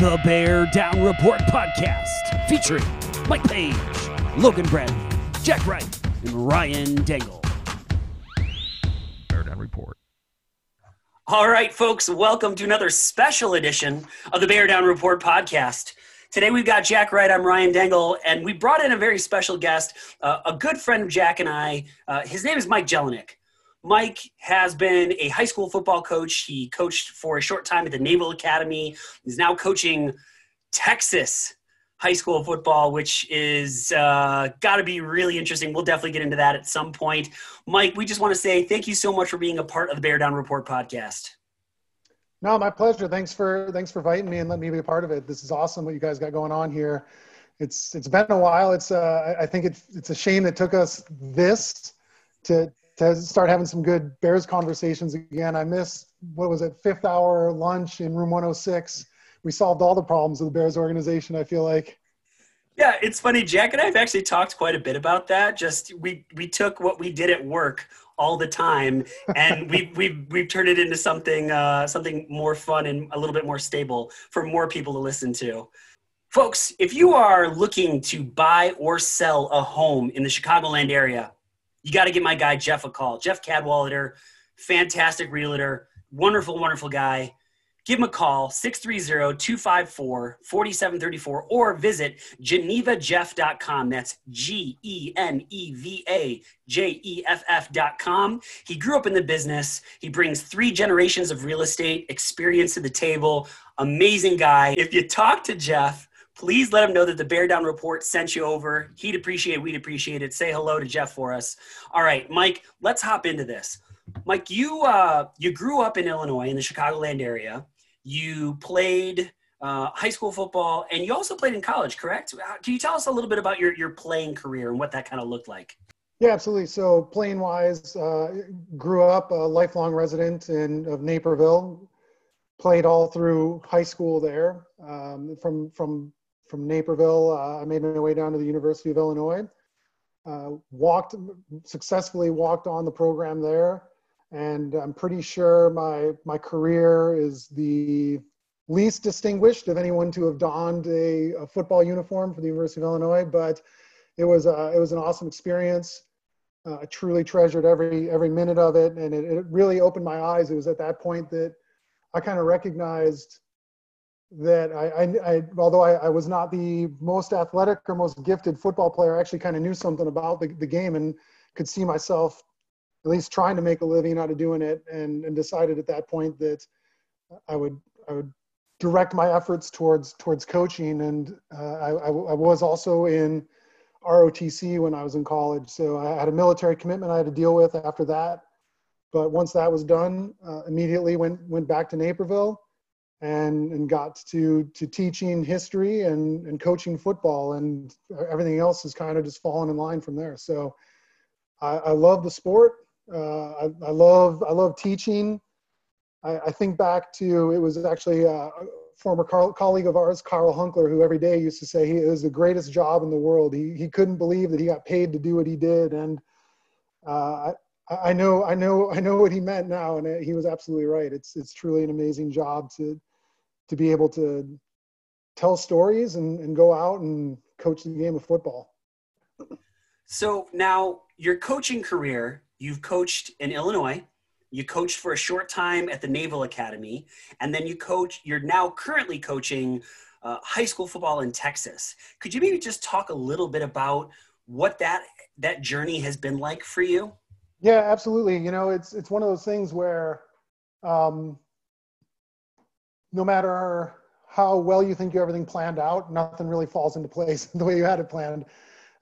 The Bear Down Report podcast featuring Mike Page, Logan Bradley, Jack Wright, and Ryan Dangle. Bear Down Report. All right, folks, welcome to another special edition of the Bear Down Report podcast. Today we've got Jack Wright. I'm Ryan Dangle, and we brought in a very special guest, uh, a good friend of Jack and I. Uh, his name is Mike Jelinek. Mike has been a high school football coach. He coached for a short time at the Naval Academy. He's now coaching Texas high school football, which is uh, got to be really interesting. We'll definitely get into that at some point. Mike, we just want to say thank you so much for being a part of the Bear Down Report podcast. No, my pleasure. Thanks for thanks for inviting me and letting me be a part of it. This is awesome what you guys got going on here. It's it's been a while. It's uh, I think it's it's a shame it took us this to to start having some good Bears conversations again. I missed what was it, fifth hour lunch in room 106. We solved all the problems of the Bears organization. I feel like. Yeah, it's funny. Jack and I have actually talked quite a bit about that. Just we we took what we did at work all the time, and we we've we've turned it into something uh, something more fun and a little bit more stable for more people to listen to. Folks, if you are looking to buy or sell a home in the Chicagoland area, you got to give my guy Jeff a call. Jeff Cadwallader, fantastic realtor, wonderful, wonderful guy. Give him a call, 630-254-4734, or visit genevajeff.com. That's G-E-N-E-V-A J-E-F-F.com. He grew up in the business. He brings three generations of real estate experience to the table. Amazing guy. If you talk to Jeff, please let him know that the Bear Down Report sent you over. He'd appreciate it. We'd appreciate it. Say hello to Jeff for us. All right, Mike, let's hop into this. Mike, you uh, you grew up in Illinois in the Chicagoland area. You played uh, high school football, and you also played in college, correct? Can you tell us a little bit about your, your playing career and what that kind of looked like? Yeah, absolutely. So, playing wise, uh, grew up a lifelong resident in of Naperville. Played all through high school there. Um, from from from Naperville, uh, I made my way down to the University of Illinois. Uh, walked successfully walked on the program there, and I'm pretty sure my my career is the least distinguished of anyone to have donned a, a football uniform for the University of Illinois. But it was a, it was an awesome experience. Uh, I truly treasured every every minute of it, and it, it really opened my eyes. It was at that point that I kind of recognized that I, I, I although I, I, was not the most athletic or most gifted football player, I actually kind of knew something about the, the game and could see myself at least trying to make a living out of doing it and, and decided at that point that I would, I would direct my efforts towards, towards coaching. And uh, I, I, was also in ROTC when I was in college. So I had a military commitment I had to deal with after that. But once that was done, uh, immediately went, went back to Naperville and and got to to teaching history and and coaching football and everything else has kind of just fallen in line from there. So i, I love the sport. Uh, I, I, love i love teaching. I, I, think back to it was actually a former Carl, colleague of ours carl hunkler who every day used to say he was the greatest job in the world. He, he couldn't believe that he got paid to do what he did. And uh, I, I know, I know, I know what he meant now, and he was absolutely right. It's it's truly an amazing job to to be able to tell stories and, and go out and coach the game of football. So now your coaching career, you've coached in Illinois, you coached for a short time at the Naval Academy, and then you coach, you're now currently coaching uh, high school football in Texas. Could you maybe just talk a little bit about what that that journey has been like for you? Yeah, absolutely. You know, it's it's one of those things where um, no matter how well you think you have everything planned out, nothing really falls into place the way you had it planned.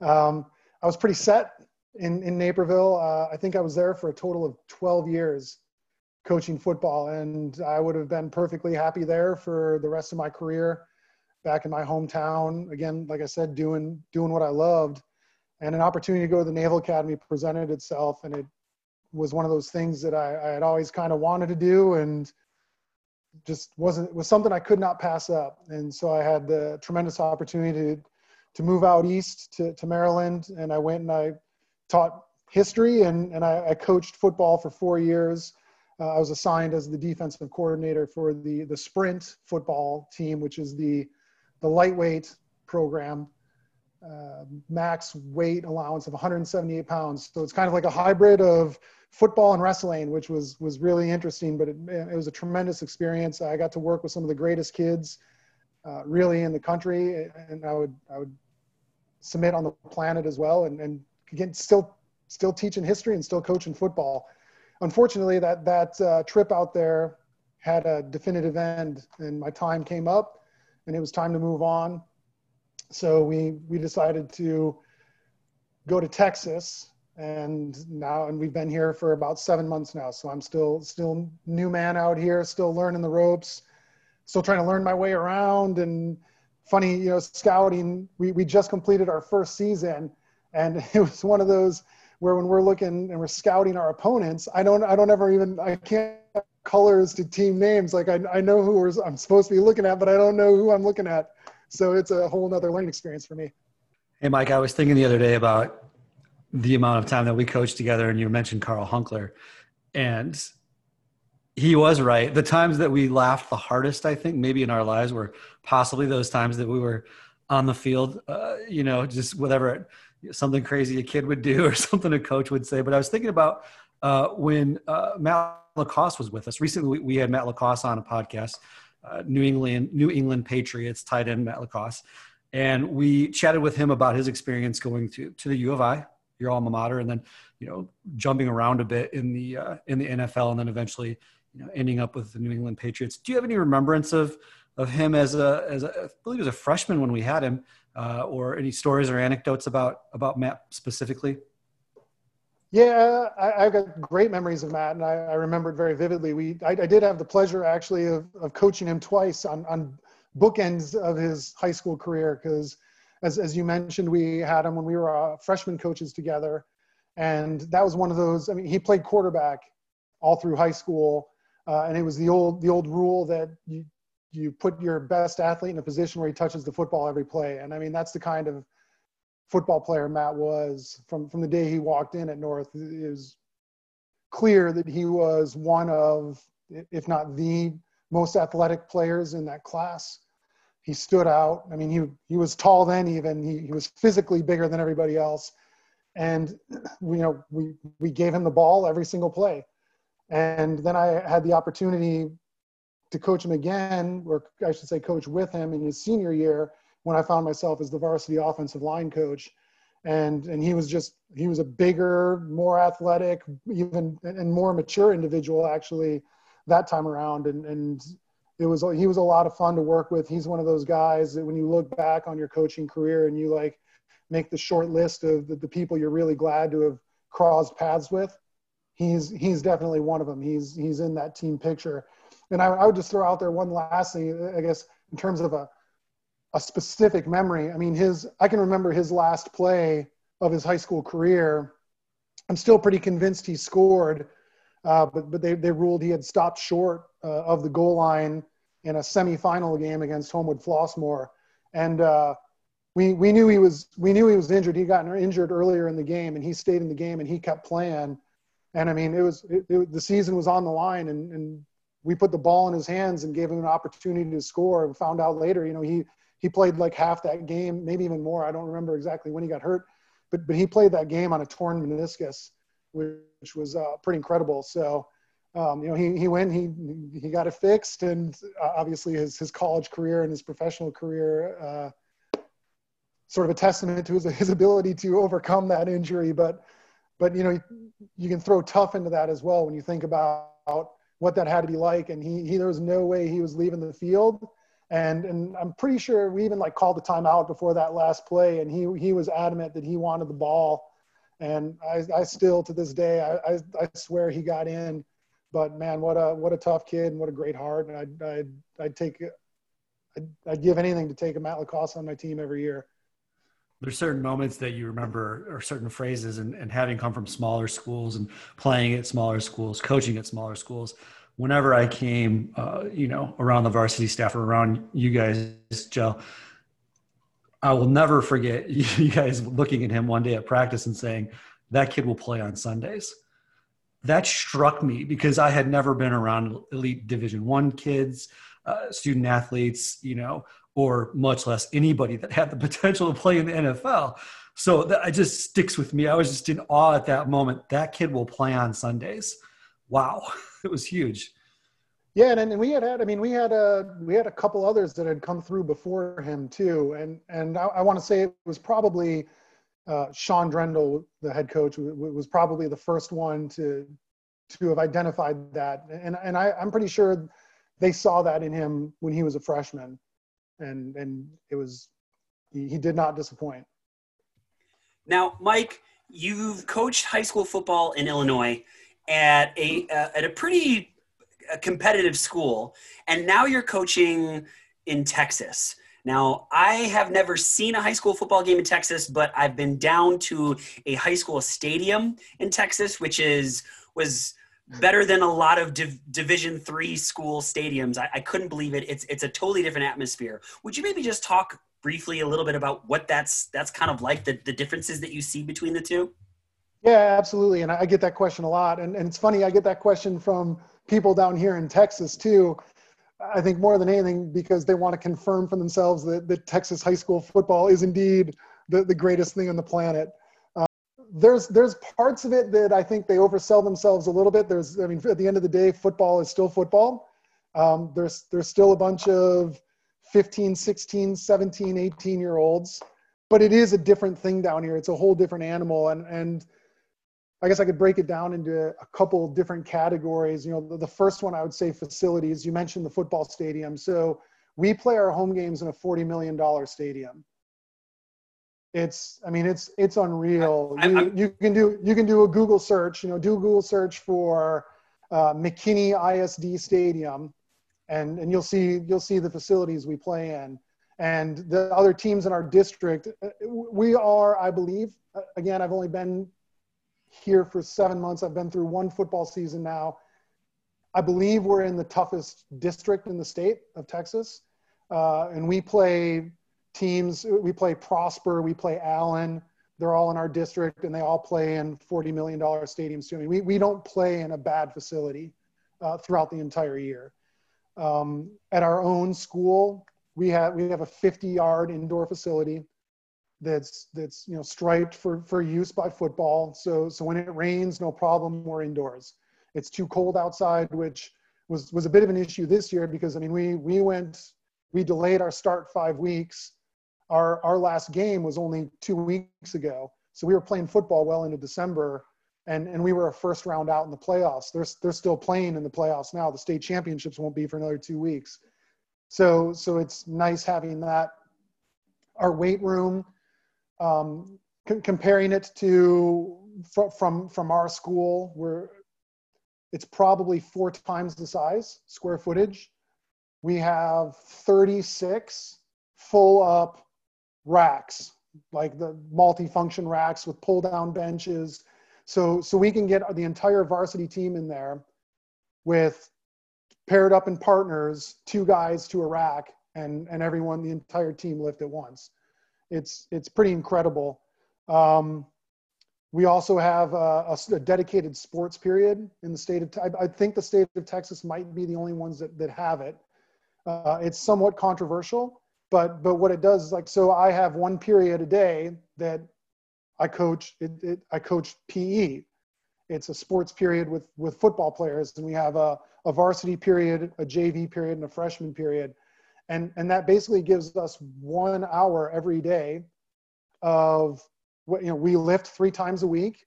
Um, I was pretty set in, in Naperville. Uh, I think I was there for a total of 12 years coaching football, and I would have been perfectly happy there for the rest of my career back in my hometown. Again, like I said, doing, doing what I loved. And an opportunity to go to the Naval Academy presented itself, and it was one of those things that I, I had always kind of wanted to do. And just wasn't was something I could not pass up. And so I had the tremendous opportunity to, to move out east to, to Maryland, and I went and I taught history and, and I, I coached football for four years uh, I was assigned as the defensive coordinator for the the sprint football team, which is the the lightweight program. Uh, max weight allowance of 178 pounds. So it's kind of like a hybrid of football and wrestling, which was was really interesting. But it, it was a tremendous experience. I got to work with some of the greatest kids, uh, really in the country, and I would I would submit on the planet as well, and and again still still teaching history and still coaching football unfortunately, that that uh, trip out there had a definitive end, and my time came up, and it was time to move on. So we we decided to go to Texas, and now and we've been here for about seven months now. So I'm still still new man out here, still learning the ropes, still trying to learn my way around. And funny, you know, scouting. We we just completed our first season, and it was one of those where when we're looking and we're scouting our opponents, I don't I don't ever even I can't colors to team names. Like I, I know who I'm supposed to be looking at, but I don't know who I'm looking at. So it's a whole nother learning experience for me. Hey, Mike, I was thinking the other day about the amount of time that we coached together, and you mentioned Carl Hunkler, and he was right. The times that we laughed the hardest, I think, maybe in our lives, were possibly those times that we were on the field. Uh, you know, just whatever something crazy a kid would do or something a coach would say. But I was thinking about uh, when uh, Matt LaCosse was with us recently. We, we had Matt LaCosse on a podcast, uh, New England New England Patriots tight end Matt LaCosse, and we chatted with him about his experience going to to the U of I, your alma mater, and then you know jumping around a bit in the uh, in the NFL, and then eventually you know ending up with the New England Patriots. Do you have any remembrance of of him as a as a, I believe he was a freshman when we had him? uh, or any stories or anecdotes about about Matt specifically? Yeah, I, have got great memories of Matt, and I, I remember it very vividly. We, I, I, did have the pleasure actually of, of coaching him twice on, on bookends of his high school career because, as, as you mentioned, we had him when we were uh, freshman coaches together, and that was one of those. I mean, he played quarterback all through high school, uh, and it was the old the old rule that you you put your best athlete in a position where he touches the football every play. And I mean, that's the kind of football player Matt was from, from the day he walked in at North. It was clear that he was one of, if not the most athletic players in that class. He stood out. I mean, he, he was tall then even, he, he was physically bigger than everybody else. And, you know, we, we gave him the ball every single play. And then I had the opportunity to coach him again, or I should say, coach with him in his senior year when I found myself as the varsity offensive line coach. And, and he was just, he was a bigger, more athletic, even, and more mature individual actually that time around. And, and it was, he was a lot of fun to work with. He's one of those guys that when you look back on your coaching career and you like make the short list of the, the people you're really glad to have crossed paths with, he's, he's definitely one of them. He's, he's in that team picture and I, I, would just throw out there one last thing, I guess, in terms of a, a specific memory. I mean, his, I can remember his last play of his high school career. I'm still pretty convinced he scored, uh, but, but they, they ruled he had stopped short uh, of the goal line in a semifinal game against Homewood Flossmoor. And uh, we, we knew he was, we knew he was injured. He got injured earlier in the game and he stayed in the game and he kept playing. And I mean, it was, it, it, the season was on the line and, and we put the ball in his hands and gave him an opportunity to score and found out later, you know, he, he played like half that game, maybe even more. I don't remember exactly when he got hurt, but, but he played that game on a torn meniscus, which was uh, pretty incredible. So, um, you know, he, he went, he, he got it fixed and uh, obviously his, his college career and his professional career, uh, sort of a testament to his, his ability to overcome that injury. But, but, you know, you can throw tough into that as well when you think about what that had to be like. And he, he there was no way he was leaving the field. And and I'm pretty sure we even like called the timeout before that last play. And he he was adamant that he wanted the ball. And I, I still to this day I, I, I swear he got in. But man, what a what a tough kid and what a great heart. And I'd I'd, I'd take I'd, I'd give anything to take a Matt LaCosse on my team every year there's certain moments that you remember or certain phrases and, and having come from smaller schools and playing at smaller schools coaching at smaller schools whenever i came uh, you know around the varsity staff or around you guys joe i will never forget you guys looking at him one day at practice and saying that kid will play on sundays that struck me because I had never been around elite Division One kids, uh, student athletes, you know, or much less anybody that had the potential to play in the NFL. So that it just sticks with me. I was just in awe at that moment. That kid will play on Sundays. Wow, it was huge. Yeah, and, and we had had. I mean, we had a we had a couple others that had come through before him too, and and I, I want to say it was probably uh, Sean Drendel, the head coach, was probably the first one to to have identified that, and and I, I'm pretty sure they saw that in him when he was a freshman, and and it was he, he did not disappoint. Now, Mike, you've coached high school football in Illinois at a uh, at a pretty uh, competitive school, and now you're coaching in Texas. Now, I have never seen a high school football game in Texas, but I've been down to a high school stadium in Texas, which is was better than a lot of Div- Division three school stadiums. I, I couldn't believe it. It's it's a totally different atmosphere. Would you maybe just talk briefly a little bit about what that's that's kind of like the, the differences that you see between the two? Yeah, absolutely. And I get that question a lot. And, and it's funny, I get that question from people down here in Texas too. I think more than anything because they want to confirm for themselves that, that Texas high school football is indeed the, the greatest thing on the planet. Uh, there's there's parts of it that I think they oversell themselves a little bit. There's I mean at the end of the day, football is still football. Um, there's there's still a bunch of 15, 16, 17, 18 year olds, but it is a different thing down here. It's a whole different animal, and and I guess I could break it down into a couple different categories. You know, the, the, first one I would say facilities. You mentioned the football stadium. So we play our home games in a $40 million stadium. It's, I mean, it's, it's unreal. I, you, you, can do, you can do a Google search, you know, do a Google search for uh, McKinney ISD stadium and, and you'll see, you'll see the facilities we play in and the other teams in our district. Uh, we are, I believe, uh, again, I've only been here for seven months. I've been through one football season now. I believe we're in the toughest district in the state of Texas. Uh, and we play teams, we play Prosper, we play Allen. They're all in our district and they all play in $40 million stadiums too. I mean, we, we don't play in a bad facility uh, throughout the entire year. Um, at our own school, we have, we have a 50 yard indoor facility that's that's you know striped for for use by football. So so when it rains, no problem, we're indoors. It's too cold outside, which was was a bit of an issue this year because I mean we we went we delayed our start five weeks. Our our last game was only two weeks ago, so we were playing football well into December, and and we were a first round out in the playoffs. They're they're still playing in the playoffs now. The state championships won't be for another two weeks, so so it's nice having that. Our weight room um, c- comparing it to fr- from from our school, where it's probably four times the size square footage. We have 36 full up racks, like the multi-function racks with pull-down benches. So so we can get the entire varsity team in there with paired up in partners, two guys to a rack, and and everyone, the entire team lift at once it's it's pretty incredible. Um, we also have a, a, dedicated sports period in the state of. I, I, think the state of Texas might be the only ones that that have it. Uh, it's somewhat controversial, but but what it does is like so. I have one period a day that I coach. It, it, I coach PE. It's a sports period with with football players, and we have a, a varsity period, a JV period, and a freshman period and and that basically gives us one hour every day of what you know we lift three times a week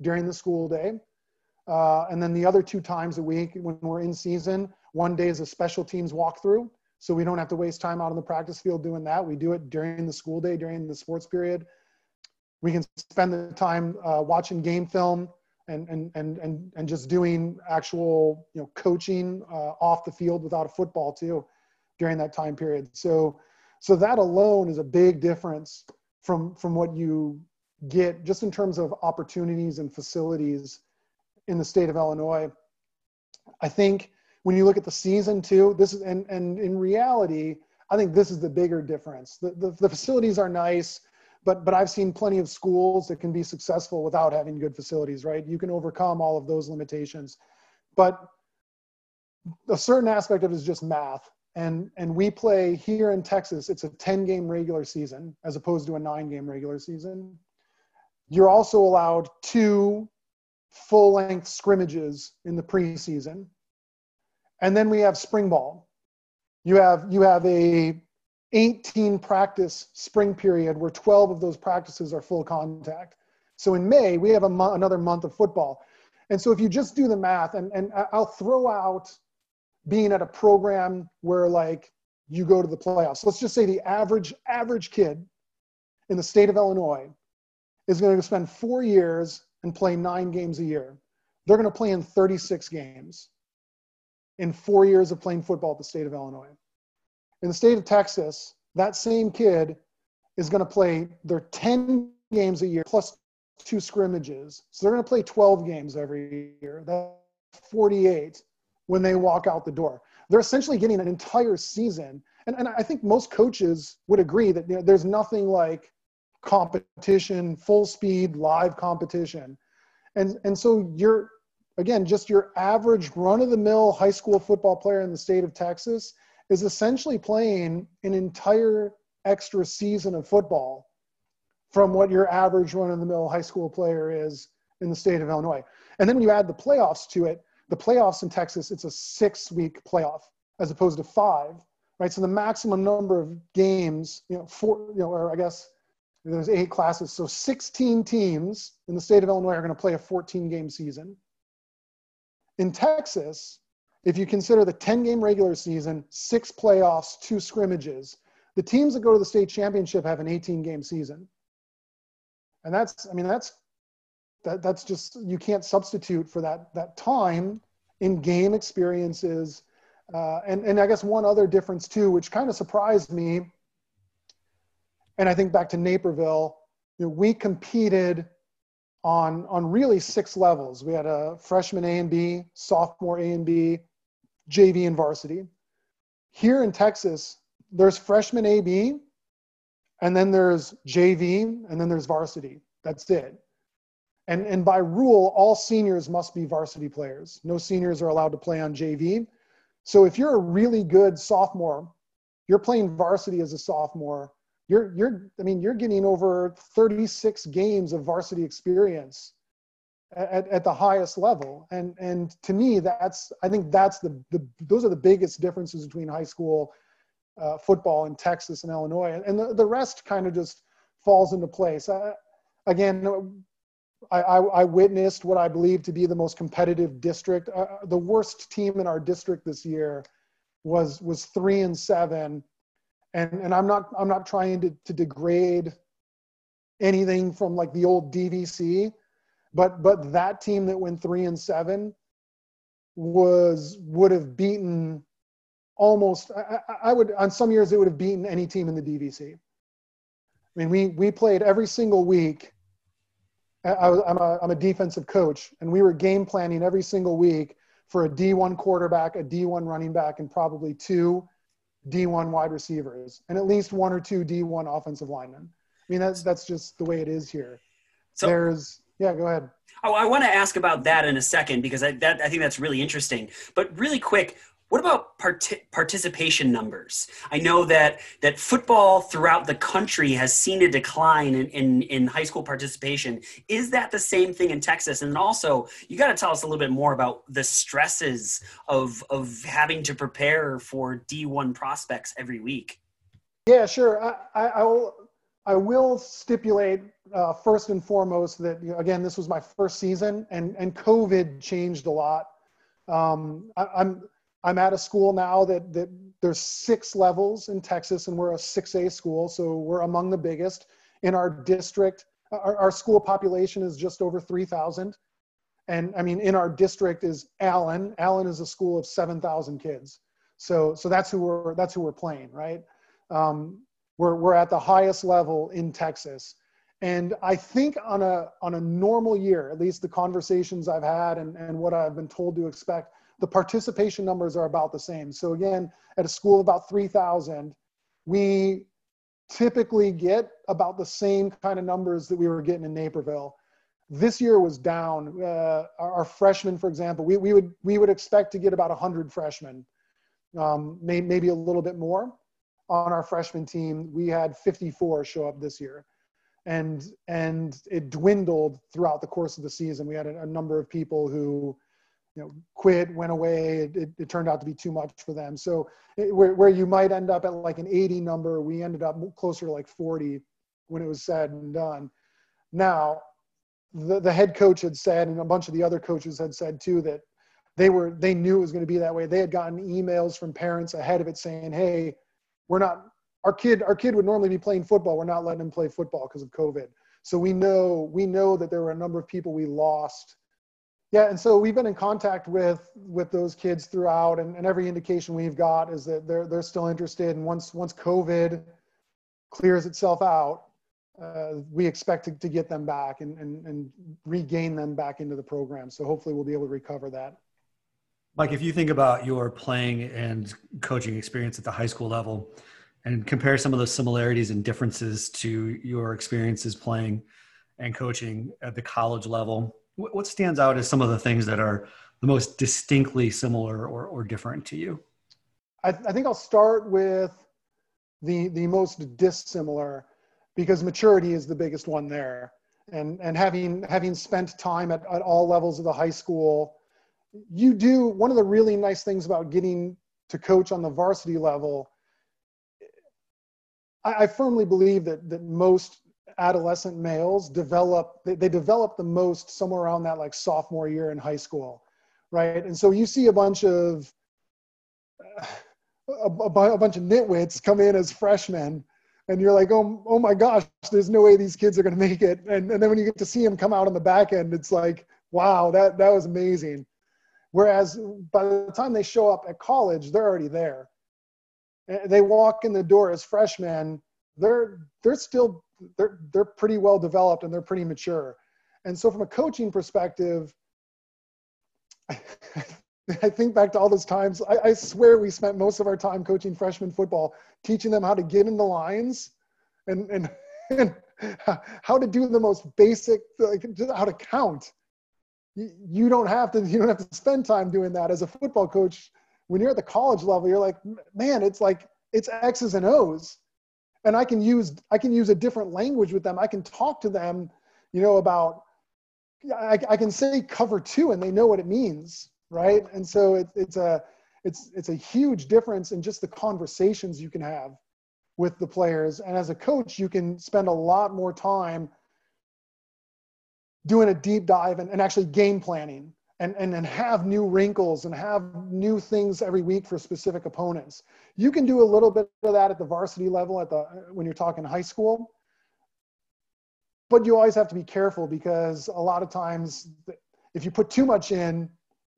during the school day. Uh, and then the other two times a week when we're in season one day is a special teams walkthrough. So we don't have to waste time out on the practice field doing that. We do it during the school day during the sports period. We can spend the time uh, watching game film and, and, and, and, and just doing actual you know coaching uh, off the field without a football too during that time period. So, so that alone is a big difference from from what you get just in terms of opportunities and facilities in the state of Illinois. I think when you look at the season too, this is and and in reality, I think this is the bigger difference. The the, the facilities are nice, but but I've seen plenty of schools that can be successful without having good facilities, right? You can overcome all of those limitations, but a certain aspect of it is just math. And and we play here in Texas. It's a 10 game regular season as opposed to a nine game regular season. You're also allowed two full length scrimmages in the preseason, and then we have spring ball. You have you have a 18 practice spring period where 12 of those practices are full contact. So in May, we have mo- another month of football. And so if you just do the math, and, and I'll throw out being at a program where like you go to the playoffs. Let's just say the average average kid in the state of Illinois is going to spend four years and play nine games a year. They're going to play in 36 games in four years of playing football at the state of Illinois. In the state of Texas, that same kid is going to play their 10 games a year plus two scrimmages. So they're going to play 12 games every year. That's 48 when they walk out the door. They're essentially getting an entire season. And, and I think most coaches would agree that you know, there's nothing like competition, full speed, live competition. And, and so you're, again, just your average run of the mill high school football player in the state of Texas is essentially playing an entire extra season of football from what your average run of the mill high school player is in the state of Illinois. And then when you add the playoffs to it, the playoffs in Texas, it's a six week playoff as opposed to five, right? So the maximum number of games, you know, four, you know, or I guess there's eight classes. So 16 teams in the state of Illinois are going to play a 14 game season. In Texas, if you consider the 10 game regular season, six playoffs, two scrimmages, the teams that go to the state championship have an 18 game season. And that's, I mean, that's, that, that's just, you can't substitute for that, that time in game experiences. Uh, and, and I guess one other difference too, which kind of surprised me, and I think back to Naperville, you know, we competed on, on really six levels. We had a freshman A and B, sophomore A and B, JV and varsity. Here in Texas, there's freshman AB, and then there's JV, and then there's varsity. That's it. And, and by rule, all seniors must be varsity players. No seniors are allowed to play on JV. So if you're a really good sophomore, you're playing varsity as a sophomore. You're, you're, I mean, you're getting over 36 games of varsity experience at, at the highest level. And, and to me, that's, I think that's the, the, those are the biggest differences between high school uh, football in Texas and Illinois. And the, the rest kind of just falls into place. Uh, again, I, I, witnessed what I believe to be the most competitive district. Uh, the worst team in our district this year was, was three and seven. And, and I'm not, I'm not trying to, to degrade anything from like the old DVC, but but that team that went three and seven was would have beaten almost. I, I would on some years it would have beaten any team in the DVC. I mean, we we played every single week. I, am a I'm a defensive coach, and we were game planning every single week for a D1 quarterback, a D1 running back, and probably two D1 wide receivers, and at least one or two D1 offensive linemen. I mean, that's that's just the way it is here. So, There's yeah, go ahead. Oh, I want to ask about that in a second because I, that, I think that's really interesting. But really quick, what about part- participation numbers? I know that that football throughout the country has seen a decline in, in, in high school participation. Is that the same thing in Texas? And also, you got to tell us a little bit more about the stresses of of having to prepare for D1 prospects every week. Yeah, sure. I, I, I will I will stipulate uh, first and foremost that you know, again this was my first season and and COVID changed a lot. Um, I, I'm I'm at a school now that that there's six levels in Texas and we're a 6A school, so we're among the biggest in our district. Our, our school population is just over 3,000, and I mean in our district is Allen. Allen is a school of 7,000 kids, so so that's who we're that's who we're playing, right? Um, we're, we're at the highest level in Texas. And I think on a, on a normal year, at least the conversations I've had and, and what I've been told to expect, the participation numbers are about the same. So again, at a school of about 3,000, we, typically get about the same kind of numbers that we were getting in Naperville. This year was down. Uh, our, our, freshmen, for example, we, we would we would expect to get about 100 freshmen, um, may, maybe a little bit more on our freshman team. We had 54 show up this year, and and it dwindled throughout the course of the season. We had a, a number of people who you know, quit, went away. It, it, it, turned out to be too much for them. So it, where, where you might end up at like an 80 number, we ended up closer to like 40 when it was said and done. Now, the, the head coach had said, and a bunch of the other coaches had said too, that they were, they knew it was going to be that way. They had gotten emails from parents ahead of it saying, Hey, we're not, our kid, our kid would normally be playing football. We're not letting him play football because of COVID. So we know, we know that there were a number of people we lost yeah, and so we've been in contact with with those kids throughout, and, and every indication we've got is that they're they're still interested. And once once COVID clears itself out, uh, we expect to, to get them back and, and and regain them back into the program. So hopefully we'll be able to recover that. Mike, if you think about your playing and coaching experience at the high school level, and compare some of the similarities and differences to your experiences playing and coaching at the college level what stands out as some of the things that are the most distinctly similar or, or different to you? I, I think I'll start with the the most dissimilar because maturity is the biggest one there. And and having having spent time at, at all levels of the high school, you do one of the really nice things about getting to coach on the varsity level. I, I firmly believe that that most adolescent males develop they, they develop the most somewhere around that like sophomore year in high school right? And so you see a bunch of a, a, bunch of nitwits come in as freshmen and you're like oh, oh my gosh there's no way these kids are going to make it. And, and then when you get to see them come out on the back end it's like wow that that was amazing. Whereas by the time they show up at college they're already there. They walk in the door as freshmen they're they're still they're they're pretty well developed and they're pretty mature. And so from a coaching perspective, I, think back to all those times. I, I, swear we spent most of our time coaching freshman football, teaching them how to get in the lines, and and, and how to do the most basic, like how to count. You, you don't have to. You don't have to spend time doing that as a football coach. When you're at the college level, you're like, man, it's like it's X's and O's and I can use I can use a different language with them. I can talk to them, you know, about I, I can say cover two and they know what it means, right? And so it, it's a it's it's a huge difference in just the conversations you can have with the players. And as a coach, you can spend a lot more time doing a deep dive and, and actually game planning and, and, and have new wrinkles and have new things every week for specific opponents. You can do a little bit of that at the varsity level at the when you're talking high school. But you always have to be careful because a lot of times if you put too much in,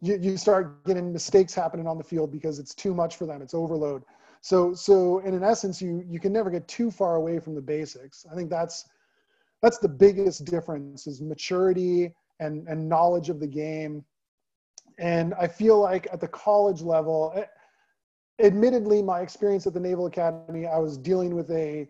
you, you start getting mistakes happening on the field because it's too much for them. It's overload. So so in an essence, you you can never get too far away from the basics. I think that's that's the biggest difference is maturity and, and knowledge of the game. And I feel like at the college level, eh, admittedly, my experience at the Naval Academy, I was dealing with a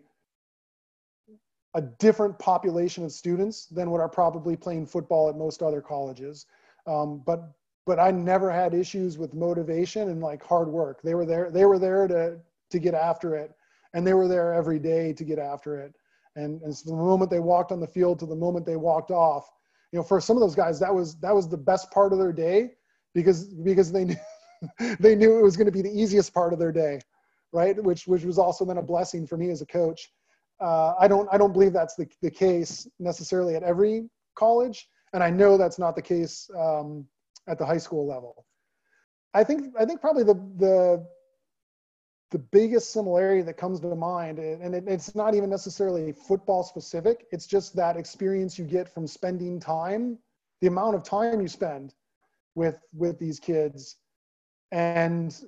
a different population of students than what are probably playing football at most other colleges. Um, but but I never had issues with motivation and like hard work. They were there. They were there to to get after it, and they were there every day to get after it. And, and so the moment they walked on the field to the moment they walked off, you know, for some of those guys, that was that was the best part of their day because because they knew they knew it was going to be the easiest part of their day, right? Which which was also then a blessing for me as a coach. Uh, I don't I don't believe that's the the case necessarily at every college, and I know that's not the case um, at the high school level. I think I think probably the the the biggest similarity that comes to mind, and it, it's not even necessarily football specific, it's just that experience you get from spending time, the amount of time you spend with with these kids. And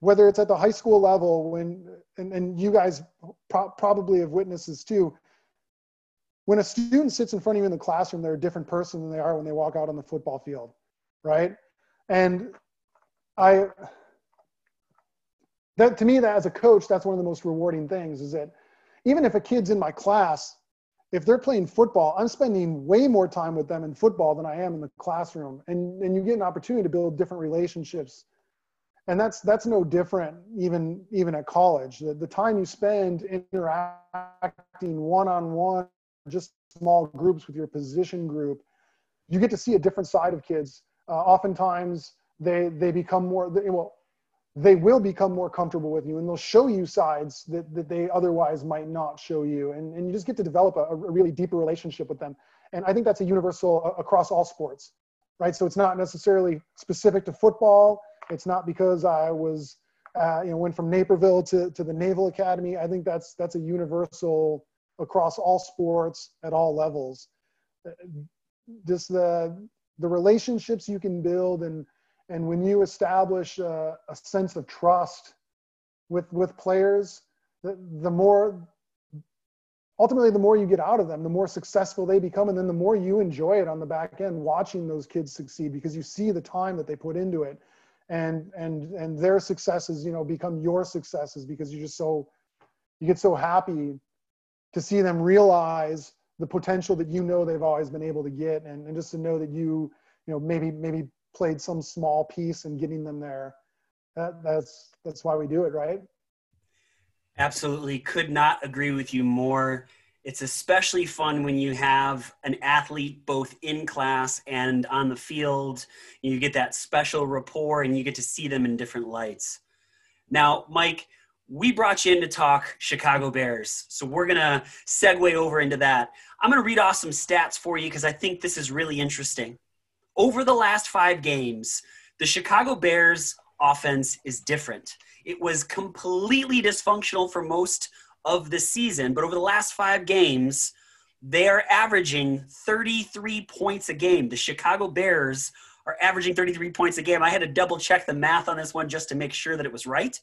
whether it's at the high school level, when and, and you guys pro- probably have witnessed this too, when a student sits in front of you in the classroom, they're a different person than they are when they walk out on the football field, right? And I that to me that as a coach that's one of the most rewarding things is that even if a kid's in my class, if they're playing football, I'm spending way more time with them in football than I am in the classroom. And, and you get an opportunity to build different relationships. And that's, that's no different even, even at college. The, the time you spend interacting one-on-one, just small groups with your position group, you get to see a different side of kids. Uh, oftentimes they, they become more, they, well, they will become more comfortable with you and they'll show you sides that, that they otherwise might not show you. And, and you just get to develop a, a really deeper relationship with them. And I think that's a universal uh, across all sports, right? So it's not necessarily specific to football. It's not because I was, uh, you know, went from Naperville to, to the Naval Academy. I think that's, that's a universal across all sports at all levels. Uh, just the, the relationships you can build and, and when you establish a, a sense of trust with with players the, the more ultimately the more you get out of them the more successful they become and then the more you enjoy it on the back end watching those kids succeed because you see the time that they put into it. And and and their successes you know become your successes because you're just so you get so happy to see them realize the potential that you know they've always been able to get and, and just to know that you you know maybe maybe played some small piece in getting them there. That, that's that's why we do it, right? Absolutely, could not agree with you more. It's especially fun when you have an athlete both in class and on the field. You get that special rapport and you get to see them in different lights. Now, Mike, we brought you in to talk Chicago Bears. So we're going to segue over into that. I'm going to read off some stats for you because I think this is really interesting over the last five games, the Chicago Bears offense is different. It was completely dysfunctional for most of the season, but over the last five games, they are averaging 33 points a game. The Chicago Bears are averaging 33 points a game. I had to double check the math on this one just to make sure that it was right.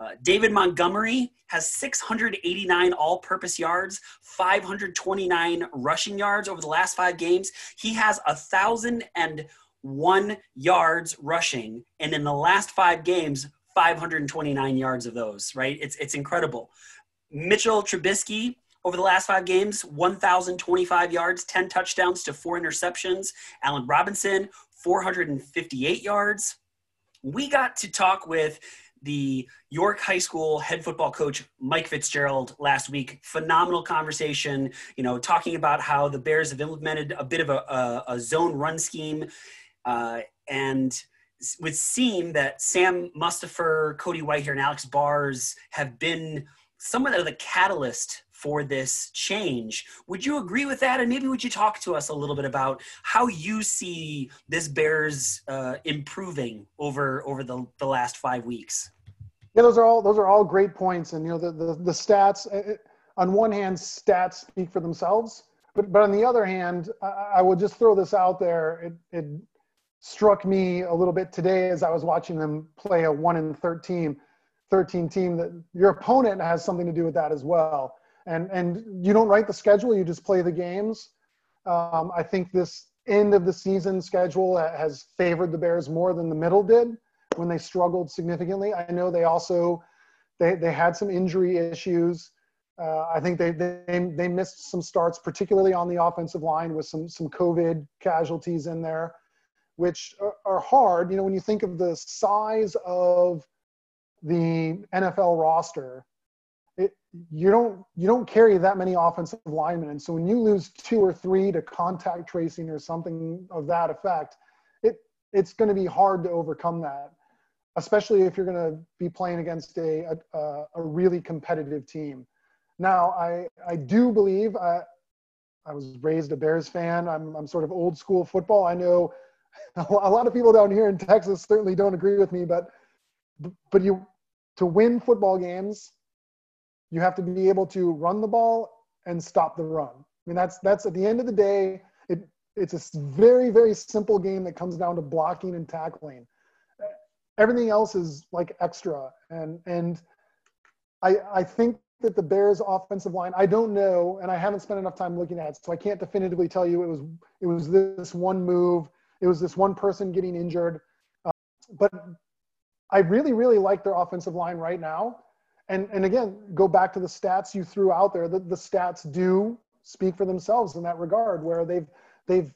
Uh, David Montgomery has 689 all purpose yards, 529 rushing yards over the last five games. He has 1,001 yards rushing, and in the last five games, 529 yards of those, right? It's, it's incredible. Mitchell Trubisky, over the last five games, 1,025 yards, 10 touchdowns to four interceptions. Allen Robinson, 458 yards. We got to talk with the York High School head football coach Mike Fitzgerald last week. Phenomenal conversation, you know, talking about how the Bears have implemented a bit of a, a, a zone run scheme, uh, and would seem that Sam Mustipher, Cody Whitehair, and Alex Bars have been somewhat of the catalyst for this change. Would you agree with that? And maybe would you talk to us a little bit about how you see this Bears uh, improving over over the, the last five weeks? Yeah, those are all those are all great points, and you know the the, the stats. Uh, uh, on one hand, stats speak for themselves, but but on the other hand, I, I would just throw this out there. It, it struck me a little bit today as I was watching them play a one in 13, 13 team that your opponent has something to do with that as well and and you don't write the schedule; you just play the games. Um, I think this end of the season schedule has favored the Bears more than the middle did when they struggled significantly. I know they also they they had some injury issues. Uh, I think they, they they missed some starts, particularly on the offensive line, with some some COVID casualties in there, which are, are hard. You know, when you think of the size of the NFL roster, it, you don't you don't carry that many offensive linemen, and so when you lose two or three to contact tracing or something of that effect, it it's going to be hard to overcome that, especially if you're going to be playing against a a, a really competitive team. Now, I I do believe I I was raised a Bears fan. I'm I'm sort of old school football. I know a lot of people down here in Texas certainly don't agree with me, but but you to win football games you have to be able to run the ball and stop the run. I mean, that's that's at the end of the day, it it's a very very simple game that comes down to blocking and tackling. Everything else is like extra, and and I I think that the Bears' offensive line, I don't know, and I haven't spent enough time looking at it, so I can't definitively tell you it was it was this one move, it was this one person getting injured, uh, but I really really like their offensive line right now and and again, go back to the stats you threw out there. The, the stats do speak for themselves in that regard, where they've they've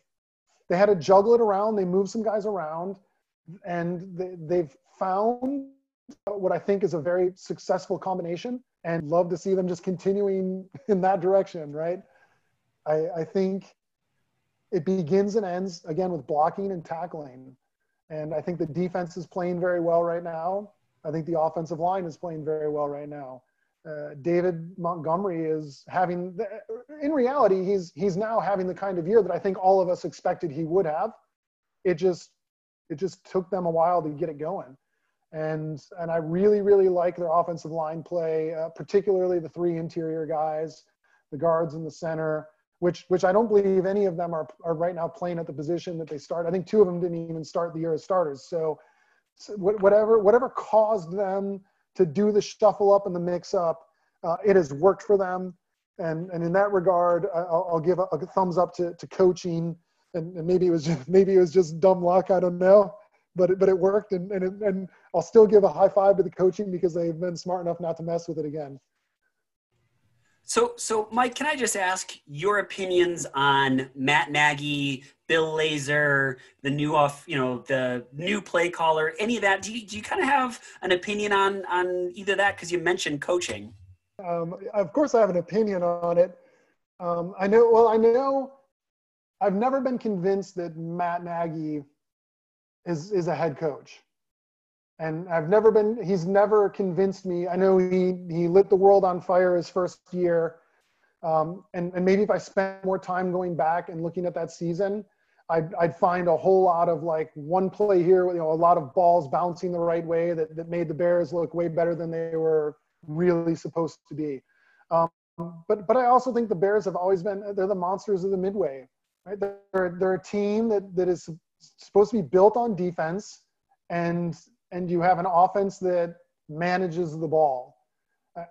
they had to juggle it around. They moved some guys around, and they, they've found what I think is a very successful combination. And love to see them just continuing in that direction, right? I, I think it begins and ends again with blocking and tackling. And I think the defense is playing very well right now. I think the offensive line is playing very well right now. Uh, David Montgomery is having, the, in reality, he's he's now having the kind of year that I think all of us expected he would have. It just it just took them a while to get it going, and and I really really like their offensive line play, uh, particularly the three interior guys, the guards in the center, which which I don't believe any of them are are right now playing at the position that they start. I think two of them didn't even start the year as starters. So, so whatever whatever caused them to do the shuffle up and the mix up. Uh, it has worked for them. And, and in that regard, I'll, I'll give a, a, thumbs up to, to coaching. And, and, maybe it was just, maybe it was just dumb luck. I don't know, but it, but it worked. And, and, it, and I'll still give a high five to the coaching because they've been smart enough not to mess with it again. So, so Mike, can I just ask your opinions on Matt Nagy, Bill Lazor, the new off, you know, the new play caller, any of that? Do you, do you kind of have an opinion on on either that? Because you mentioned coaching. Um, of course, I have an opinion on it. Um, I know. Well, I know. I've never been convinced that Matt Nagy is is a head coach, and I've never been. He's never convinced me. I know he he lit the world on fire his first year. Um, and, and maybe if I spent more time going back and looking at that season, I'd, I'd find a whole lot of like one play here, you know, a lot of balls bouncing the right way that, that made the Bears look way better than they were really supposed to be. Um, but, but I also think the Bears have always been, they're the monsters of the midway, right? They're, they're a team that, that is supposed to be built on defense and, and you have an offense that manages the ball.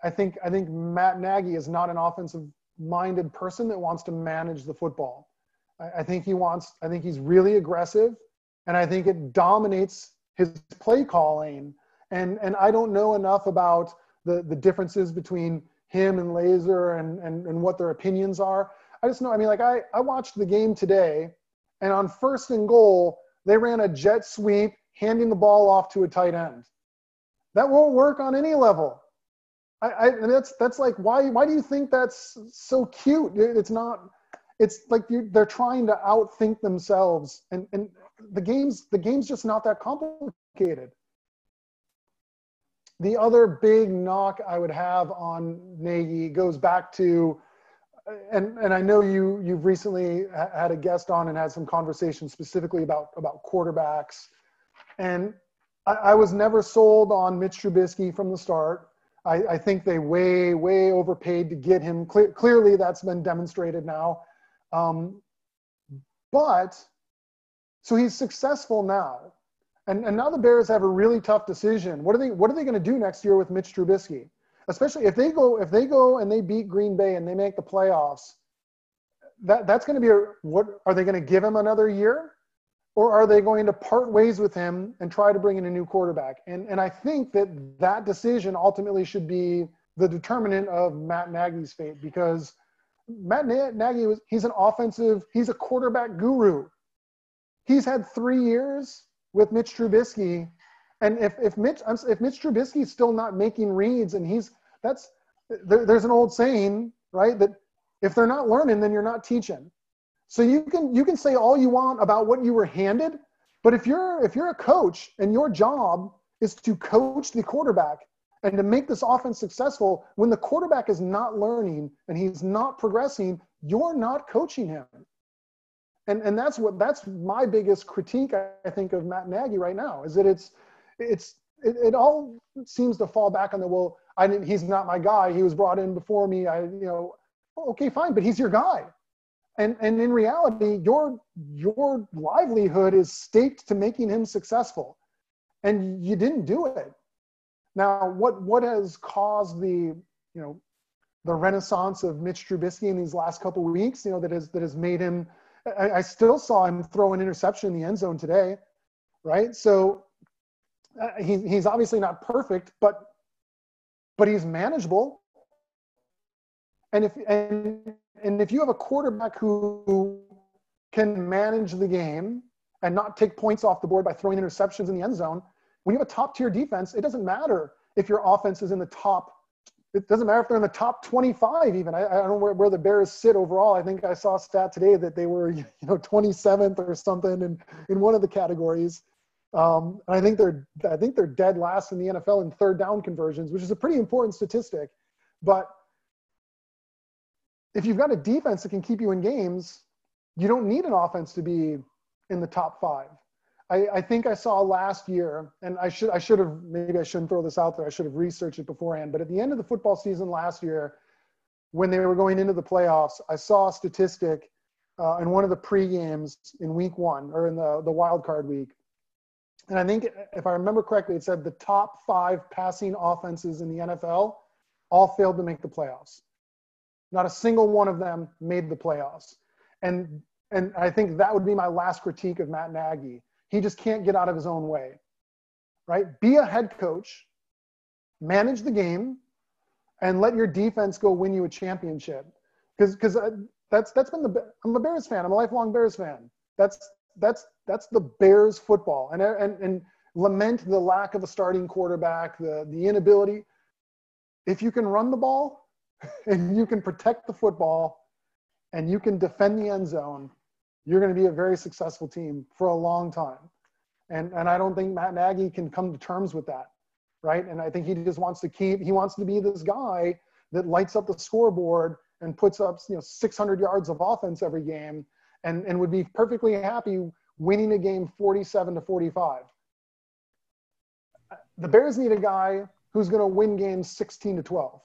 I think, I think Matt Nagy is not an offensive minded person that wants to manage the football. I, think he wants, I think he's really aggressive, and I think it dominates his play calling. And, and I don't know enough about the, the differences between him and Lazor and, and, and what their opinions are. I just know, I mean, like I, I watched the game today, and on first and goal, they ran a jet sweep, handing the ball off to a tight end. That won't work on any level. I, I that's that's like why why do you think that's so cute? It's not it's like they're trying to outthink themselves and, and the game's the game's just not that complicated. The other big knock i would have on nagy goes back to and and i know you you've recently had a guest on and had some conversation specifically about about quarterbacks. And I, I was never sold on mitch trubisky from the start. I, I think they way way overpaid to get him. Cle- clearly that's been demonstrated now um, but so he's successful now. And, and now the Bears have a really tough decision. What are they what are they going to do next year with Mitch Trubisky? Especially if they go if they go and they beat Green Bay and they make the playoffs, that that's going to be a what are they going to give him another year? Or are they going to part ways with him and try to bring in a new quarterback? And and I think that that decision ultimately should be the determinant of Matt Nagy's fate because Matt Nagy was he's an offensive, he's a quarterback guru. He's had three years with Mitch Trubisky. And if, if Mitch if Mitch Trubisky's still not making reads and he's that's there, there's an old saying, right? That if they're not learning, then you're not teaching. So you can you can say all you want about what you were handed, but if you're if you're a coach and your job is to coach the quarterback and to make this offense successful, when the quarterback is not learning and he's not progressing, you're not coaching him. And, and that's what that's my biggest critique, I think, of Matt Nagy right now, is that it's it's it, it all seems to fall back on the well, I didn't he's not my guy. He was brought in before me. I, you know, okay, fine, but he's your guy. And and in reality, your your livelihood is staked to making him successful. And you didn't do it now, what, what has caused the, you know, the renaissance of Mitch Trubisky in these last couple weeks, you know, that has, that has made him, I, I, still saw him throw an interception in the end zone today, right? So uh, he, he's obviously not perfect, but but he's manageable. And if and and if you have a quarterback who can manage the game and not take points off the board by throwing interceptions in the end zone, when you have a top tier defense, it doesn't matter if your offense is in the top. It doesn't matter if they're in the top 25 even. I, I don't know where, where the Bears sit overall. I think I saw a stat today that they were you know 27th or something in, in one of the categories. Um, and I think they're I think they're dead last in the NFL in third down conversions, which is a pretty important statistic. But if you've got a defense that can keep you in games, you don't need an offense to be in the top five. I, I, think I saw last year, and I should I should have maybe I shouldn't throw this out there. I should have researched it beforehand. But at the end of the football season last year, when they were going into the playoffs, I saw a statistic uh, in one of the pre games in week one or in the the wild card week, and I think if I remember correctly, it said the top five passing offenses in the NFL all failed to make the playoffs. Not a single one of them made the playoffs, and and I think that would be my last critique of Matt Nagy he just can't get out of his own way, right? Be a head coach, manage the game, and let your defense go win you a championship. Because because uh, that's that's been the I'm a Bears fan. I'm a lifelong Bears fan. That's that's that's the Bears football, and and and lament the lack of a starting quarterback, the the inability. If you can run the ball, and you can protect the football, and you can defend the end zone, you're going to be a very successful team for a long time. And, and I don't think Matt Nagy can come to terms with that, right? And I think he just wants to keep, he wants to be this guy that lights up the scoreboard and puts up, you know, 600 yards of offense every game and, and would be perfectly happy winning a game 47 to 45. The Bears need a guy who's going to win games 16 to 12.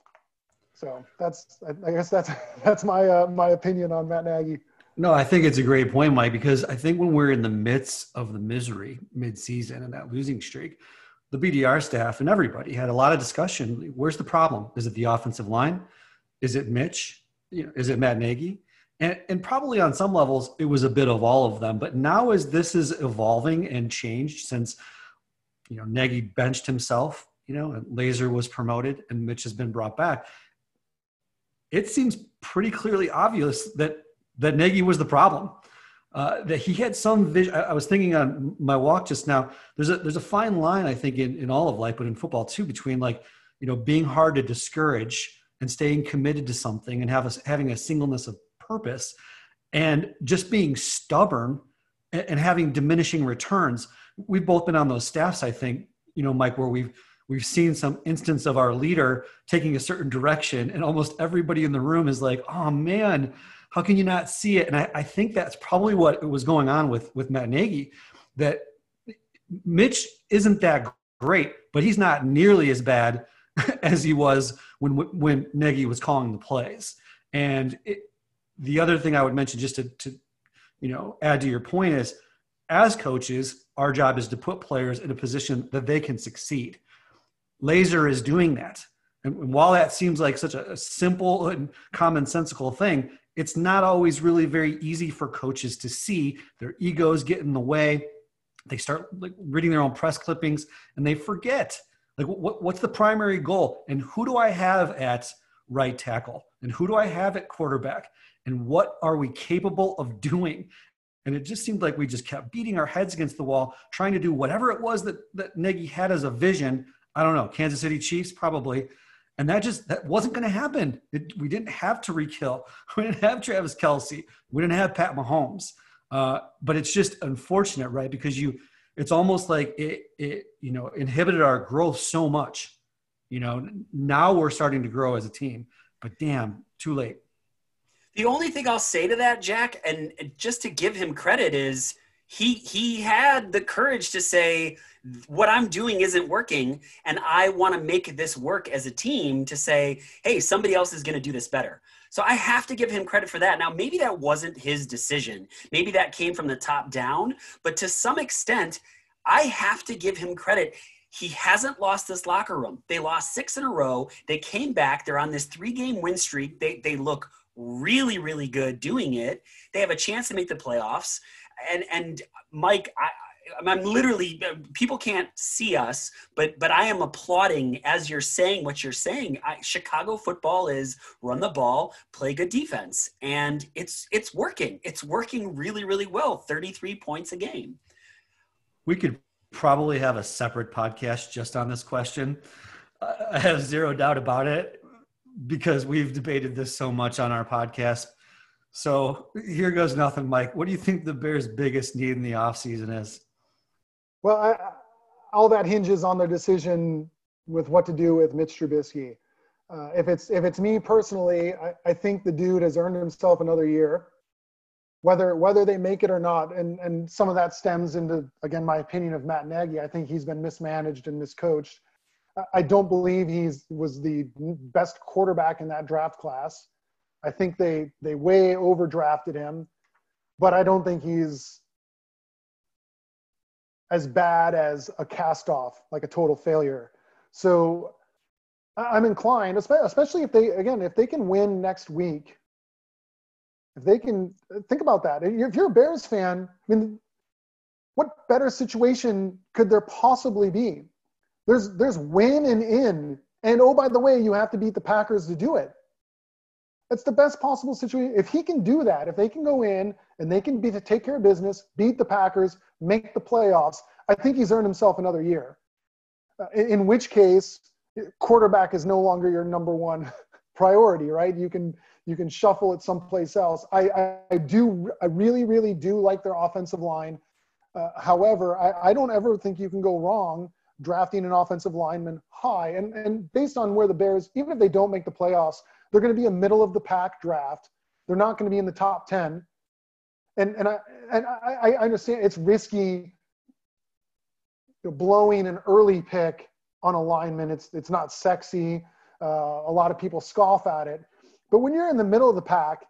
So that's, I guess that's, that's my, uh, my opinion on Matt Nagy. No, I think it's a great point, Mike, because I think when we're in the midst of the misery mid-season and that losing streak, the BDR staff and everybody had a lot of discussion. Where's the problem? Is it the offensive line? Is it Mitch? You know, is it Matt Nagy? And, and probably on some levels, it was a bit of all of them. But now, as this is evolving and changed since, you know, Nagy benched himself, you know, and Lazor was promoted and Mitch has been brought back, it seems pretty clearly obvious that that Nagy was the problem. Uh, that he had some vision. I, was thinking on my walk just now. There's a there's a fine line I think in, in all of life, but in football too, between like you know being hard to discourage and staying committed to something and have a, having a singleness of purpose, and just being stubborn and, and having diminishing returns. We've both been on those staffs, I think. You know, Mike, where we've we've seen some instance of our leader taking a certain direction, and almost everybody in the room is like, "Oh man." How can you not see it? And I, I think that's probably what was going on with with Matt Nagy, that Mitch isn't that great, but he's not nearly as bad as he was when when Nagy was calling the plays. And it, the other thing I would mention, just to, to you know add to your point, is as coaches, our job is to put players in a position that they can succeed. Lazor is doing that. And while that seems like such a simple and commonsensical thing, it's not always really very easy for coaches to see their egos get in the way. They start like reading their own press clippings and they forget like what, what's the primary goal? And who do i have at right tackle? And who do i have at quarterback? And what are we capable of doing? And it just seemed like we just kept beating our heads against the wall trying to do whatever it was that, that Nagy had as a vision. I don't know kansas city chiefs probably and that just that wasn't going to happen. It, we didn't have Tyreek Hill. We didn't have Travis Kelce. We didn't have Pat Mahomes. Uh, but it's just unfortunate, right? Because you, it's almost like it, it, you know, inhibited our growth so much. You know, now we're starting to grow as a team, but damn, too late. The only thing I'll say to that, Jack, and just to give him credit, is he he had the courage to say what I'm doing isn't working, and I want to make this work as a team to say, hey, somebody else is going to do this better. So I have to give him credit for that. Now, maybe that wasn't his decision. Maybe that came from the top down, but to some extent, I have to give him credit. He hasn't lost this locker room. They lost six in a row. They came back. They're on this three game win streak. They, they look really, really good doing it. They have a chance to make the playoffs. And, and Mike, I, I'm literally people can't see us, but but I am applauding as you're saying what you're saying. I, Chicago football is run the ball, play good defense, and it's it's working. It's working really really well. 33 points a game. We could probably have a separate podcast just on this question. I have zero doubt about it because we've debated this so much on our podcast. So here goes nothing, Mike. What do you think the Bears' biggest need in the offseason is? Well, I, all that hinges on their decision with what to do with Mitch Trubisky. Uh, if it's if it's me personally, I, I think the dude has earned himself another year, whether whether they make it or not. And and some of that stems into again my opinion of Matt Nagy. I think he's been mismanaged and miscoached. I don't believe he's was the best quarterback in that draft class. I think they they way overdrafted him, but I don't think he's as bad as a cast off, like a total failure. So I'm inclined, especially if they again if they can win next week. If they can think about that, if you're a Bears fan, I mean, what better situation could there possibly be? There's there's win and in, and oh by the way, you have to beat the Packers to do it. It's the best possible situation. If he can do that, if they can go in and they can be to take care of business, beat the Packers, make the playoffs, I think he's earned himself another year. Uh, in, in which case, quarterback is no longer your number one priority, right? You can you can shuffle it someplace else. I, I, I do I really really do like their offensive line. Uh, however, I, I don't ever think you can go wrong drafting an offensive lineman high. And, and based on where the Bears, even if they don't make the playoffs, they're going to be a middle of the pack draft. They're not going to be in the top 10. And, and, I, and I, I understand it's risky blowing an early pick on alignment. It's, it's not sexy. Uh, a lot of people scoff at it. But when you're in the middle of the pack,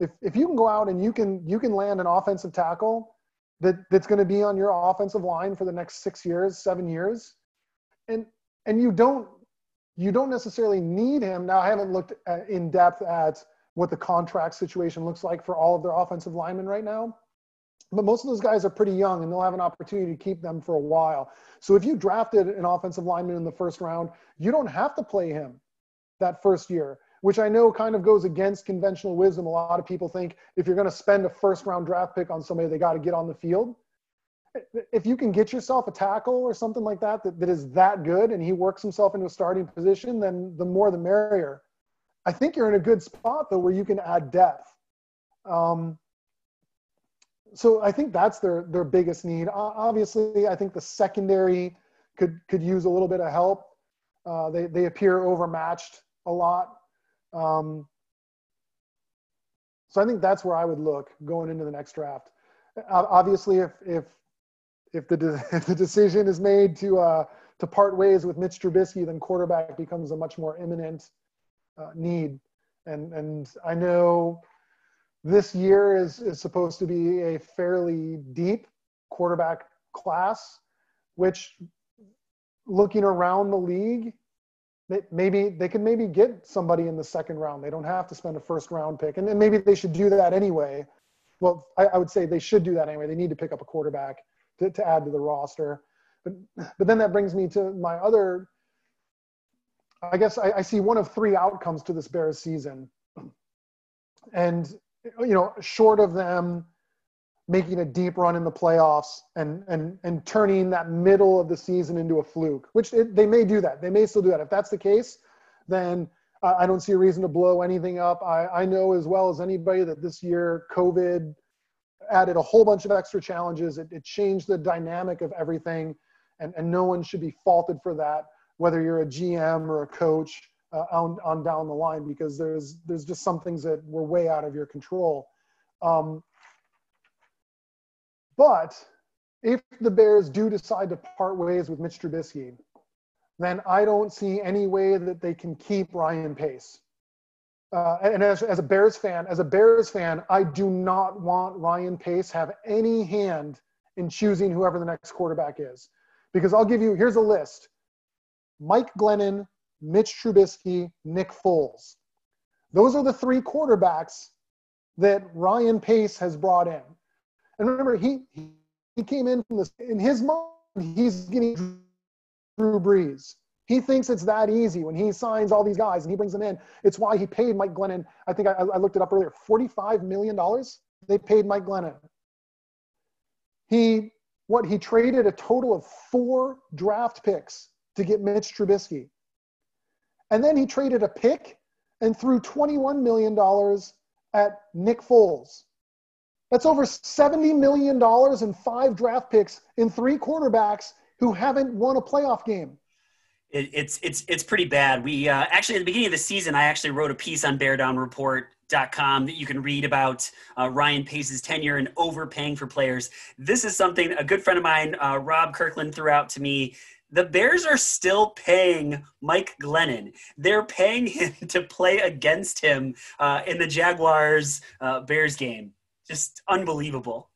if, if you can go out and you can, you can land an offensive tackle that that's going to be on your offensive line for the next six years, seven years, and and you don't you don't necessarily need him. Now I haven't looked at, in depth at what the contract situation looks like for all of their offensive linemen right now, but most of those guys are pretty young and they'll have an opportunity to keep them for a while. So if you drafted an offensive lineman in the first round, you don't have to play him that first year which I know kind of goes against conventional wisdom. A lot of people think if you're going to spend a first round draft pick on somebody, they got to get on the field. If you can get yourself a tackle or something like that, that that is that good and he works himself into a starting position, then the more the merrier. I think you're in a good spot though where you can add depth. Um, so I think that's their their biggest need. Obviously, I think the secondary could could use a little bit of help. Uh, they they appear overmatched a lot um, so I think that's where I would look going into the next draft. obviously, if if if the de- if the decision is made to uh, to part ways with Mitch Trubisky, then quarterback becomes a much more imminent uh, need. And and I know this year is is supposed to be a fairly deep quarterback class, which looking around the league, maybe they can maybe get somebody in the second round. They don't have to spend a first round pick, and, then maybe they should do that anyway. Well, I, I, would say they should do that anyway. They need to pick up a quarterback to, to add to the roster. But but then that brings me to my other. I guess I, I see one of three outcomes to this Bears season, and you know, short of them making a deep run in the playoffs and and and turning that middle of the season into a fluke, which it, they may do that. They may still do that. If that's the case, then I don't see a reason to blow anything up. I, I know as well as anybody that this year COVID added a whole bunch of extra challenges. It, it changed the dynamic of everything, and, and no one should be faulted for that, whether you're a GM or a coach uh, on, on down the line, because there's there's just some things that were way out of your control. Um, but if the Bears do decide to part ways with Mitch Trubisky, then I don't see any way that they can keep Ryan Pace. Uh, and as, as a Bears fan, as a Bears fan, I do not want Ryan Pace have any hand in choosing whoever the next quarterback is, because I'll give you here's a list: Mike Glennon, Mitch Trubisky, Nick Foles. Those are the three quarterbacks that Ryan Pace has brought in. And remember, he he came in from this in his mind, he's getting Drew Brees. He thinks it's that easy when he signs all these guys and he brings them in. It's why he paid Mike Glennon. I think I, I looked it up earlier. Forty-five million dollars they paid Mike Glennon. He what he traded a total of four draft picks to get Mitch Trubisky, and then he traded a pick and threw twenty-one million dollars at Nick Foles. That's over $70 million in five draft picks in three quarterbacks who haven't won a playoff game. It, it's it's it's pretty bad. We uh, actually at the beginning of the season, I actually wrote a piece on BearDownReport.com that you can read about uh, Ryan Pace's tenure and overpaying for players. This is something a good friend of mine, uh, Rob Kirkland, threw out to me. The Bears are still paying Mike Glennon. They're paying him to play against him uh, in the Jaguars uh, Bears game just unbelievable.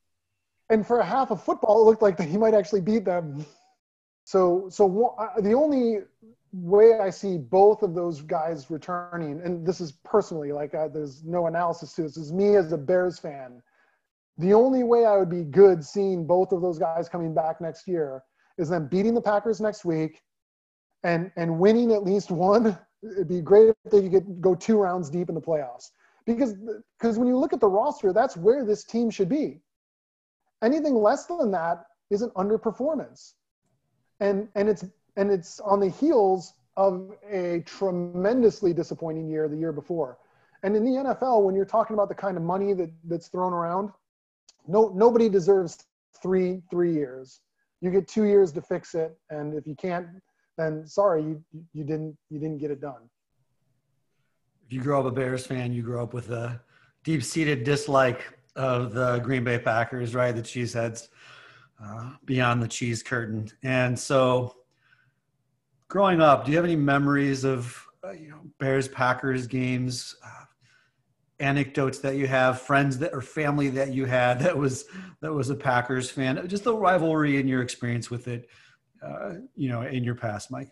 And for half of football, it looked like he might actually beat them. So, so the only way I see both of those guys returning, and this is personally, like I, there's no analysis to this, is me as a Bears fan. The only way I would be good seeing both of those guys coming back next year is them beating the Packers next week and, and winning at least one. It'd be great if they could go two rounds deep in the playoffs because because when you look at the roster, that's where this team should be. Anything less than that is an underperformance, and and it's and it's on the heels of a tremendously disappointing year the year before. And in the NFL, when you're talking about the kind of money that, that's thrown around, no nobody deserves three three years. You get two years to fix it, and if you can't, then sorry, you you didn't you didn't get it done if you grow up a Bears fan, you grow up with a deep seated dislike of the Green Bay Packers, right? The cheeseheads beyond the cheese curtain. And so, growing up, do you have any memories of uh, you know Bears Packers games? Uh, anecdotes that you have friends that or family that you had that was that was a packers fan just the rivalry and your experience with it uh, you know in your past mike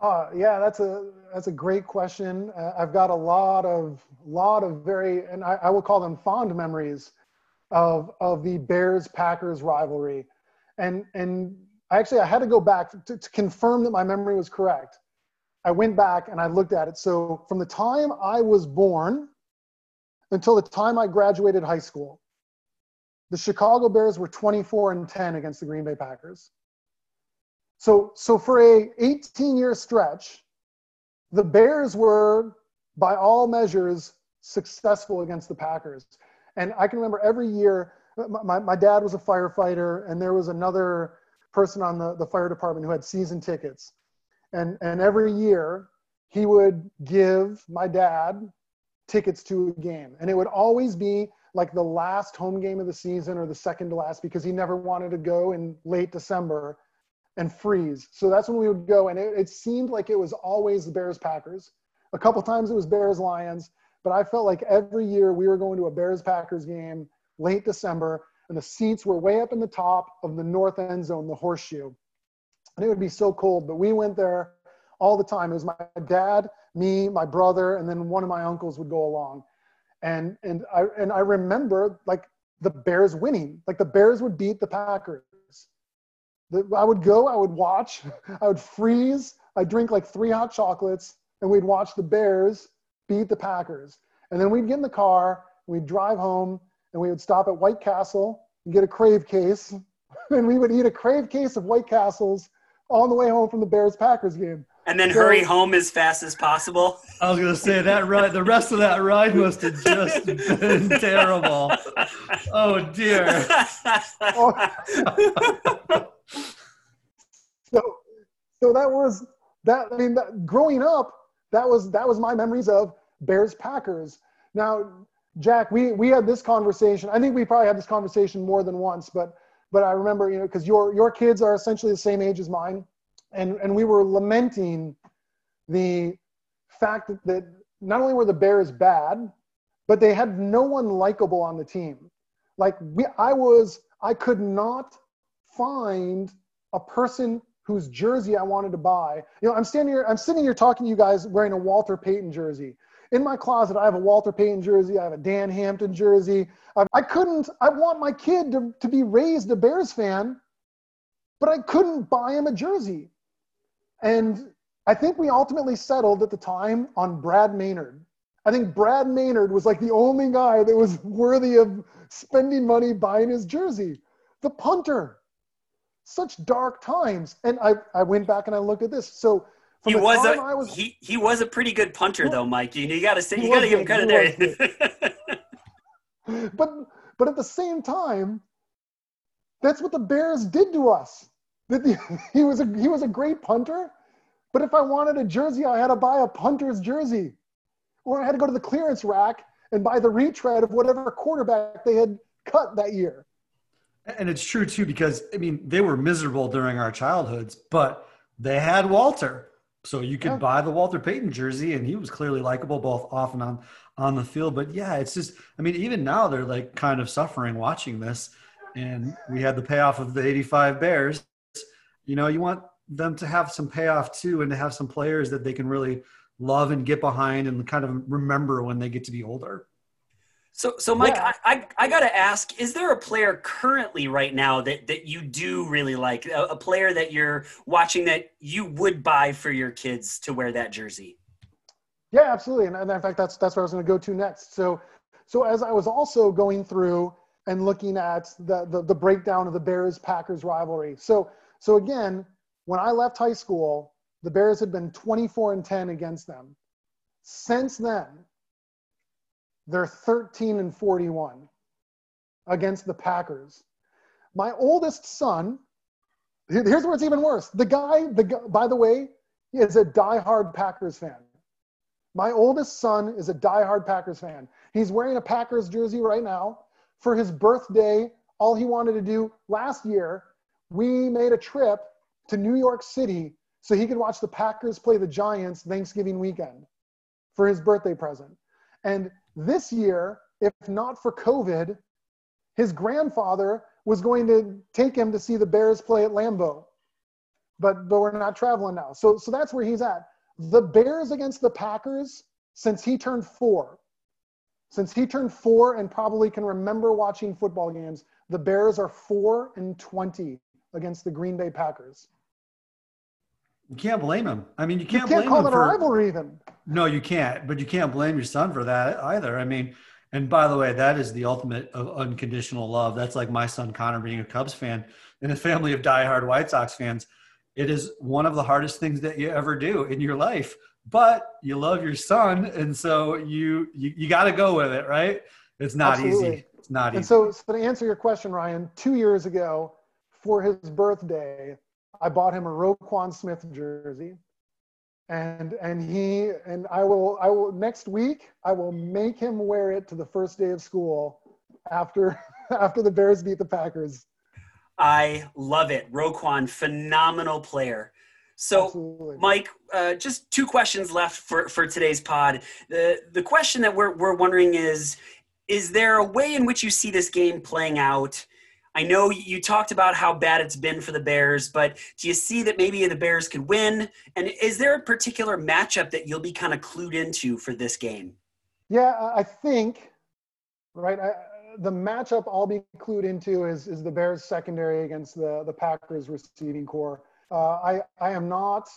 uh, yeah, that's a that's a great question. Uh, I've got a lot of lot of very, and I, I will call them fond memories of of the Bears Packers rivalry, and and actually I had to go back to, to confirm that my memory was correct. I went back and I looked at it. So from the time I was born until the time I graduated high school, the Chicago Bears were 24 and 10 against the Green Bay Packers. So, so for a 18 year stretch, the Bears were, by all measures, successful against the Packers. And I can remember every year, uh, my, my dad was a firefighter, and there was another person on the, the fire department who had season tickets. And, and every year, he would give my dad tickets to a game. And it would always be like the last home game of the season or the second to last because he never wanted to go in late December and freeze. So that's when we would go, and it, it seemed like it was always the Bears Packers. A couple times it was Bears Lions, but I felt like every year we were going to a Bears Packers game late December, and the seats were way up in the top of the north end zone, the horseshoe. And it would be so cold, but we went there all the time. It was my dad, me, my brother, and then one of my uncles would go along. And and I and I remember like the Bears winning. Like the Bears would beat the Packers. I would go, I would watch, I would freeze, I'd drink like three hot chocolates, and we'd watch the Bears beat the Packers. And then we'd get in the car, we'd drive home, and we would stop at White Castle and get a crave case. and we would eat a crave case of White Castles on the way home from the Bears Packers game. And then so, hurry home as fast as possible. I was gonna say that ride. The rest of that ride must have just been terrible. Oh dear. oh so so that was that i mean that, growing up that was that was my memories of bears packers now jack we we had this conversation i think we probably had this conversation more than once but but i remember you know because your your kids are essentially the same age as mine and and we were lamenting the fact that, that not only were the bears bad but they had no one likable on the team like we i was i could not find a person whose jersey I wanted to buy. You know, I'm standing here, I'm sitting here talking to you guys wearing a Walter Payton jersey. In my closet, I have a Walter Payton jersey. I have a Dan Hampton jersey. I, I couldn't, I want my kid to, to be raised a Bears fan, but I couldn't buy him a jersey. And I think we ultimately settled at the time on Brad Maynard. I think Brad Maynard was like the only guy that was worthy of spending money buying his jersey. The punter. Such dark times. And I, I went back and I looked at this. So he was a was, he, he was a pretty good punter though, Mike. You, you gotta say you gotta give him credit there. but but at the same time, that's what the Bears did to us. That He was a he was a great punter, but if I wanted a jersey, I had to buy a punter's jersey, or I had to go to the clearance rack and buy the retread of whatever quarterback they had cut that year. And it's true too because I mean they were miserable during our childhoods, but they had Walter. So you could yeah. buy the Walter Payton jersey, and he was clearly likable both off and on on the field. But yeah, it's just I mean, even now they're like kind of suffering watching this. And we had the payoff of the 85 Bears. You know, you want them to have some payoff too and to have some players that they can really love and get behind and kind of remember when they get to be older. So, so Mike, yeah. I, I, I got to ask: Is there a player currently right now that that you do really like? A, a, player that you're watching that you would buy for your kids to wear that jersey? Yeah, absolutely. And, and in fact, that's that's where I was going to go to next. So, so as I was also going through and looking at the, the the breakdown of the Bears Packers rivalry. So, so again, when I left high school, the Bears had been 24 and 10 against them. Since then, they're 13 and 41 against the Packers. My oldest son, here's where it's even worse. The guy, the guy, by the way, is a diehard Packers fan. My oldest son is a diehard Packers fan. He's wearing a Packers jersey right now. For his birthday, all he wanted to do last year, we made a trip to New York City so he could watch the Packers play the Giants Thanksgiving weekend for his birthday present. And this year, if not for COVID, his grandfather was going to take him to see the Bears play at Lambeau. But, but we're not traveling now. So, so that's where he's at. The Bears against the Packers, since he turned four, since he turned four and probably can remember watching football games, the Bears are four and 20 against the Green Bay Packers. You can't blame him. I mean, you can't, you can't call it for, a rivalry even. No, you can't. But you can't blame your son for that either. I mean, and by the way, that is the ultimate of unconditional love. That's like my son Connor being a Cubs fan in a family of diehard White Sox fans. It is one of the hardest things that you ever do in your life. But you love your son, and so you you, you got to go with it, right? It's not Absolutely. easy. It's not and easy. So, so to answer your question, Ryan, two years ago for his birthday, I bought him a Roquan Smith jersey. And and he and I will I will next week I will make him wear it to the first day of school after after the Bears beat the Packers. I love it. Roquan, phenomenal player. So, Absolutely. Mike, uh, just two questions left for, for today's pod. The, the question that we're, we're wondering is Is there a way in which you see this game playing out I know you talked about how bad it's been for the Bears, but do you see that maybe the Bears could win? And is there a particular matchup that you'll be kind of clued into for this game? Yeah, I think, right, I, the matchup I'll be clued into is, is the Bears secondary against the, the Packers receiving corps. Uh, I, I am not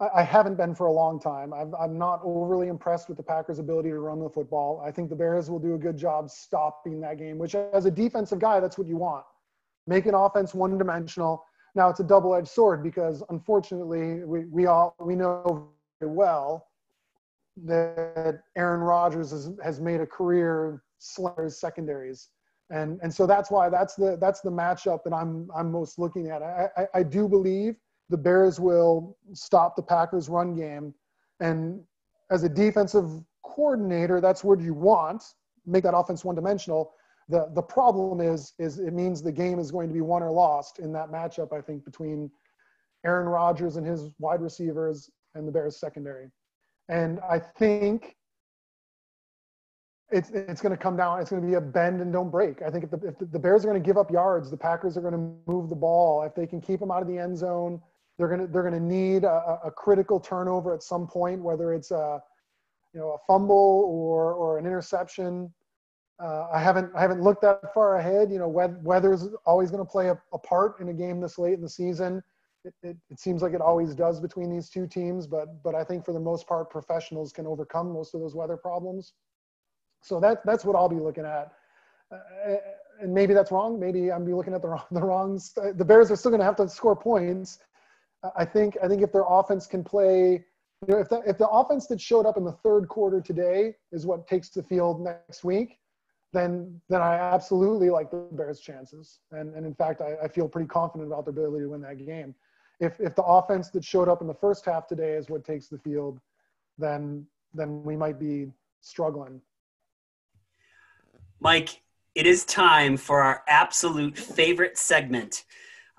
I haven't been for a long time. I'm, I'm not overly impressed with the Packers' ability to run the football. I think the Bears will do a good job stopping that game, which, as a defensive guy, that's what you want. Make an offense one dimensional. Now, it's a double edged sword because, unfortunately, we, we all we know very well that Aaron Rodgers has, has made a career slurs secondaries. And, and so that's why that's the, that's the matchup that I'm, I'm most looking at. I, I, I do believe – the Bears will stop the Packers' run game. And as a defensive coordinator, that's what you want. Make that offense one-dimensional. The the problem is is it means the game is going to be won or lost in that matchup. I think between Aaron Rodgers and his wide receivers and the Bears secondary. And I think it's it's going to come down. It's going to be a bend and don't break. I think if the if the Bears are going to give up yards, the Packers are going to move the ball. If they can keep them out of the end zone, they're gonna they're gonna need a, a critical turnover at some point, whether it's a you know, a fumble or or an interception. Uh, I haven't I haven't looked that far ahead. You know, weather's always going to play a, a, part in a game this late in the season. It, it, it, seems like it always does between these two teams, but but I think for the most part, professionals can overcome most of those weather problems. So that that's what I'll be looking at. Uh, and maybe that's wrong. Maybe I'm be looking at the wrong the wrongs. The Bears are still going to have to score points. I think I think if their offense can play, you know, if the if the offense that showed up in the third quarter today is what takes the field next week, then then I absolutely like the Bears' chances. And and in fact, I, I feel pretty confident about their ability to win that game. If if the offense that showed up in the first half today is what takes the field, then then we might be struggling. Mike, it is time for our absolute favorite segment.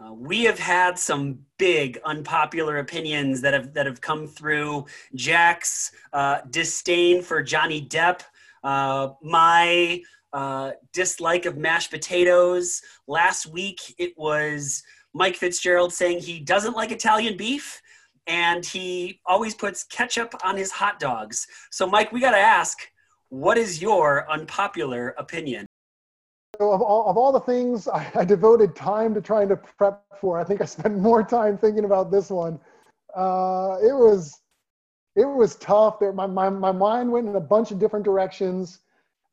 Uh, we have had some big unpopular opinions that have that have come through. Jack's uh, disdain for Johnny Depp, uh, my uh, dislike of mashed potatoes. Last week it was Mike Fitzgerald saying he doesn't like Italian beef and he always puts ketchup on his hot dogs. So, Mike, we got to ask what is your unpopular opinion? Of all, of all the things I, I, devoted time to trying to prep for, I think I spent more time thinking about this one. Uh, it was it was tough. There, my, my, my mind went in a bunch of different directions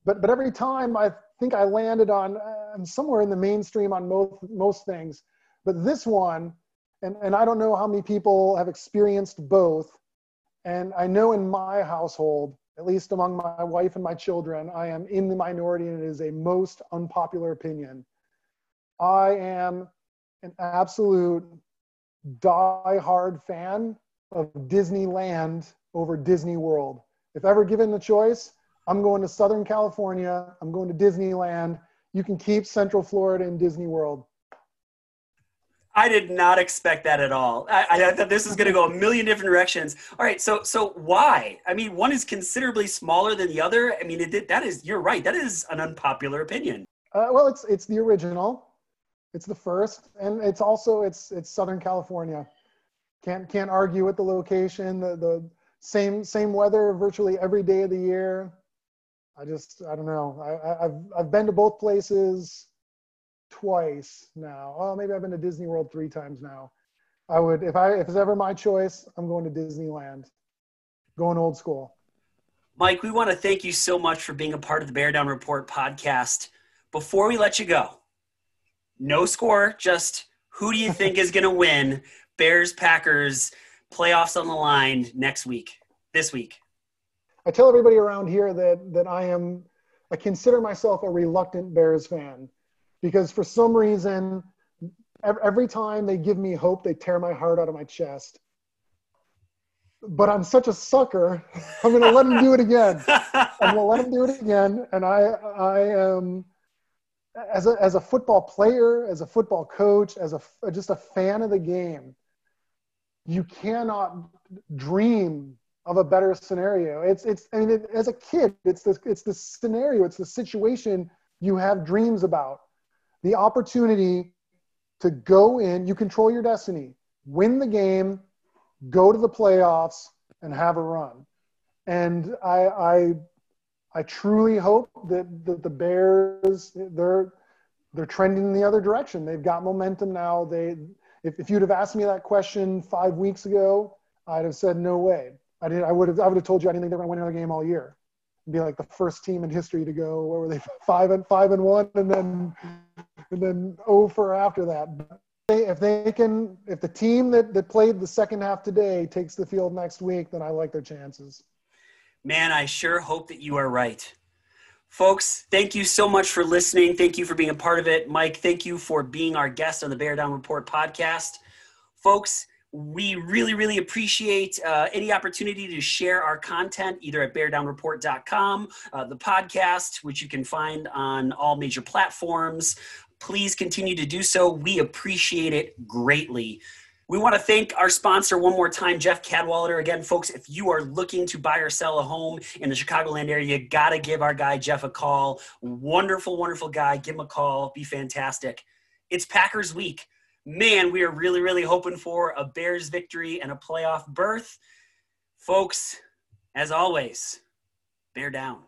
but but every time I think I landed on uh, somewhere in the mainstream on most most things. But this one, and and I don't know how many people have experienced both. And I know in my household, at least among my wife and my children, I am in the minority, and it is a most unpopular opinion. I am an absolute die-hard fan of Disneyland over Disney World. If ever given the choice, I'm going to Southern California. I'm going to Disneyland. You can keep Central Florida and Disney World. I did not expect that at all. I, I thought this was going to go a million different directions. All right, so so why? I mean, one is considerably smaller than the other. I mean, it, that is you're right. That is an unpopular opinion. Uh, well, it's it's the original. It's the first, and it's also it's it's Southern California. Can't can't argue with the location. The the same same weather virtually every day of the year. I just I don't know. I, have I've been to both places twice now. Oh, maybe I've been to Disney World three times now. I would if I if it's ever my choice, I'm going to Disneyland. Going old school. Mike, we want to thank you so much for being a part of the Bear Down Report podcast. Before we let you go, no score, just who do you think is going to win Bears Packers playoffs on the line next week, this week? I tell everybody around here that that I am I consider myself a reluctant Bears fan because for some reason every time they give me hope they tear my heart out of my chest. But I'm such a sucker. I'm going to let them do it again. I'm going to let them do it again and I I am as a, as a football player, as a football coach, as a just a fan of the game, you cannot dream of a better scenario. It's it's I mean it, as a kid, it's the it's the scenario, it's the situation you have dreams about. The opportunity to go in, you control your destiny, win the game, go to the playoffs, and have a run. And I I I truly hope that, that the Bears they're they're trending in the other direction. They've got momentum now. They if, if you'd have asked me that question five weeks ago, I'd have said no way. I did. I would have. I would have told you I didn't think they were going to win another game all year. Be like the first team in history to go. What were they? Five and five and one, and then and then over after that. If they can, if the team that, that played the second half today takes the field next week, then I like their chances. Man, I sure hope that you are right. Folks, thank you so much for listening. Thank you for being a part of it. Mike, thank you for being our guest on the Bear Down Report podcast. Folks, we really, really appreciate uh, any opportunity to share our content either at beardownreport.com, uh, the podcast, which you can find on all major platforms. Please continue to do so. We appreciate it greatly. We want to thank our sponsor one more time, Jeff Cadwallader. Again, folks, if you are looking to buy or sell a home in the Chicagoland area, you got to give our guy Jeff a call. Wonderful, wonderful guy. Give him a call. Be fantastic. It's Packers week man, we are really, really hoping for a Bears victory and a playoff berth. Folks, as always, Bear down.